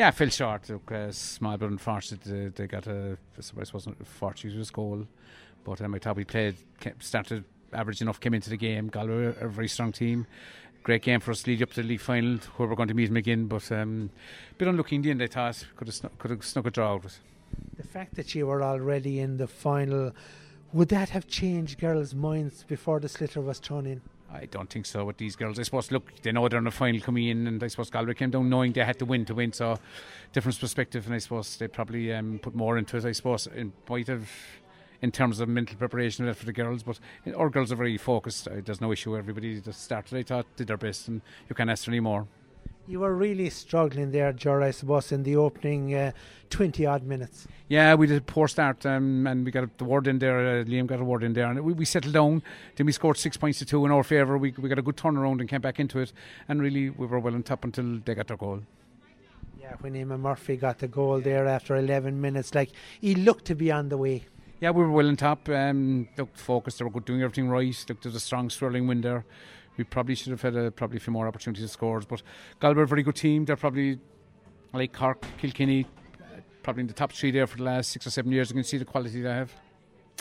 Yeah, fell short. Look, uh, small but unfortunate. Uh, they got a, I suppose, wasn't a fortuitous goal. But um, I thought we played, started average enough, came into the game. Galway are a very strong team. Great game for us lead up to the league final, where we're going to meet them again. But um, a bit unlucky in the end, I thought. Could have, snuck, could have snuck a draw out. The fact that you were already in the final, would that have changed girls' minds before the sliotar was thrown in? I don't think so with these girls. I suppose, look, they know they're in the final coming in, and I suppose Galway came down knowing they had to win to win. So, different perspective, and I suppose they probably um, put more into it. I suppose, in might have in terms of mental preparation for the girls. But our girls are very focused. Uh, there's no issue. Everybody that started, I thought, did their best, and you can't ask for any more. You were really struggling there, Ger, I suppose, in the opening uh, 20 odd minutes. Yeah, we did a poor start um, and we got the word in there. Uh, Liam got a word in there and we, we, settled down. Then we scored six points to two in our favour. We, we got a good turnaround and came back into it. And really, we were well on top until they got their goal. Yeah, when Emma Murphy got the goal there after 11 minutes, like he looked to be on the way. Yeah, we were well on top. Um, looked focused. They were good, doing everything right. Looked at a strong swirling wind there we probably should have had a, probably a few more opportunities to score. But Galway are a very good team. They're probably like Cork, Kilkenny, probably in the top three there for the last six or seven years. You can see the quality they have.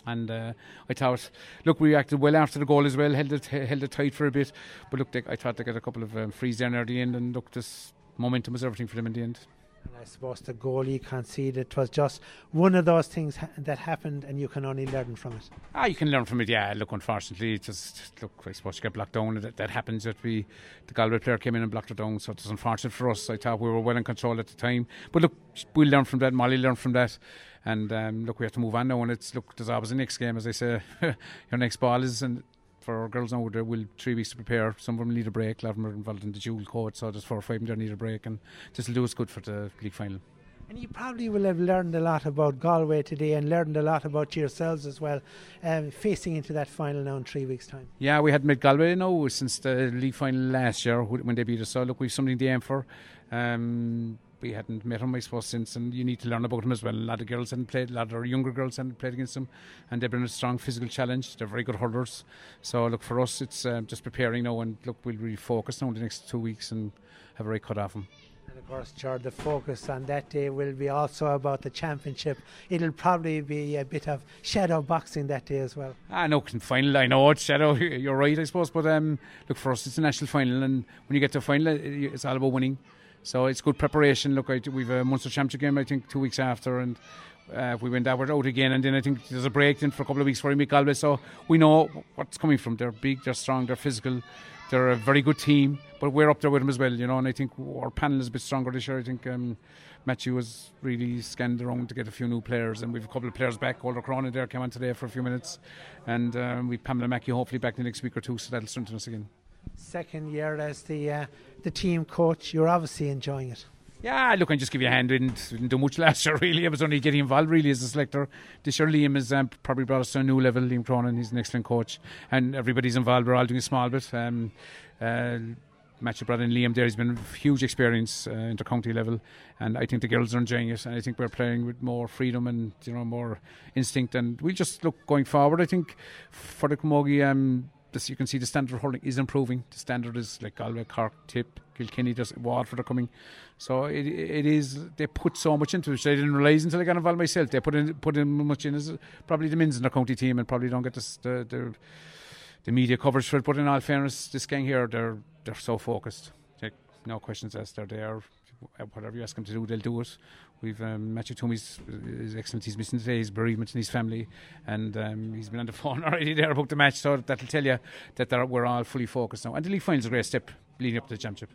And uh, I thought, look, we acted well after the goal as well, held it held it tight for a bit. But look, they, I thought they got a couple of um, frees there near the end, and look, this momentum was everything for them in the end. And I suppose the goal you conceded it was just one of those things ha- that happened, and you can only learn from it. Ah, you can learn from it. Yeah, look, unfortunately, it just look. I suppose you get blocked down. That, that happens. That we the Galway player came in and blocked it down, so it's unfortunate for us. I thought we were well in control at the time, but look, we'll learn from that. Molly learned from that. And um, look, we have to move on now. And it's look, there's always the next game, as I say. your next ball is, and for our girls now, they will three weeks to prepare. Some of them need a break. A lot of them are involved in the dual coach, so there's four or five of them need a break, and this will do us good for the league final. And you probably will have learned a lot about Galway today and learned a lot about yourselves as well, um, facing into that final now in three weeks' time. Yeah, we had met Galway you now since the league final last year when they beat us. So look, we've something to aim for. Um, we hadn't met him, I suppose, since, and you need to learn about him as well. A lot of girls hadn't played, a lot of our younger girls hadn't played against him, and they've been a strong physical challenge. They're very good hurlers. So, look, for us, it's uh, just preparing now, and look, we'll really focus now in the next two weeks and have a right cut off them. And of course, George, the focus on that day will be also about the championship. It'll probably be a bit of shadow boxing that day as well. Ah, no, final, I know it's shadow. You're right, I suppose, but um, look for us, it's a national final, and when you get to a final, it's all about winning. So it's good preparation. Look, we've a Munster Championship game, I think, two weeks after, and uh, we went out, out again, and then I think there's a break then for a couple of weeks for Mick Galway. So we know what's coming from. They're big, they're strong, they're physical, they're a very good team, but we're up there with them as well, you know. And I think our panel is a bit stronger this year. I think um, Matthew was really scanned around to get a few new players, and we've a couple of players back. Orla Cronin there came on today for a few minutes, and um, we've Pamela Mackey hopefully back in the next week or two, so that'll strengthen us again second year as the uh, the team coach. You're obviously enjoying it. Yeah, look, I just give you a hand. Didn't, didn't do much last year, really. I was only getting involved, really, as a selector. This year, Liam has um, probably brought us to a new level. Liam Cronin, he's an excellent coach. And everybody's involved. We're all doing a small bit. Um, uh, Matthew brought in Liam there. He's been huge experience uh, inter-county level, and I think the girls are enjoying it. And I think we're playing with more freedom and you know more instinct. And we just look going forward. I think for the Camogie, um, this, you can see the standard of hurling is improving. The standard is like Galway, Cork, Tip, Kilkenny, just Waterford are coming. So it it is they put so much into it. I didn't realise until I got involved myself. They put in put in much in as probably the men's in their county team and probably don't get this, the, the the media coverage for it. But in all fairness, this gang here they're they're so focused. No questions asked. They're there. Whatever you ask them to do, they'll do it. We've um, Matthew Twomey's is excellent. He's missing today. He's bereavement in his family, and um, he's been on the phone already there about the match. So that'll tell you that we're all fully focused now. And the league final's a great step leading up to the championship.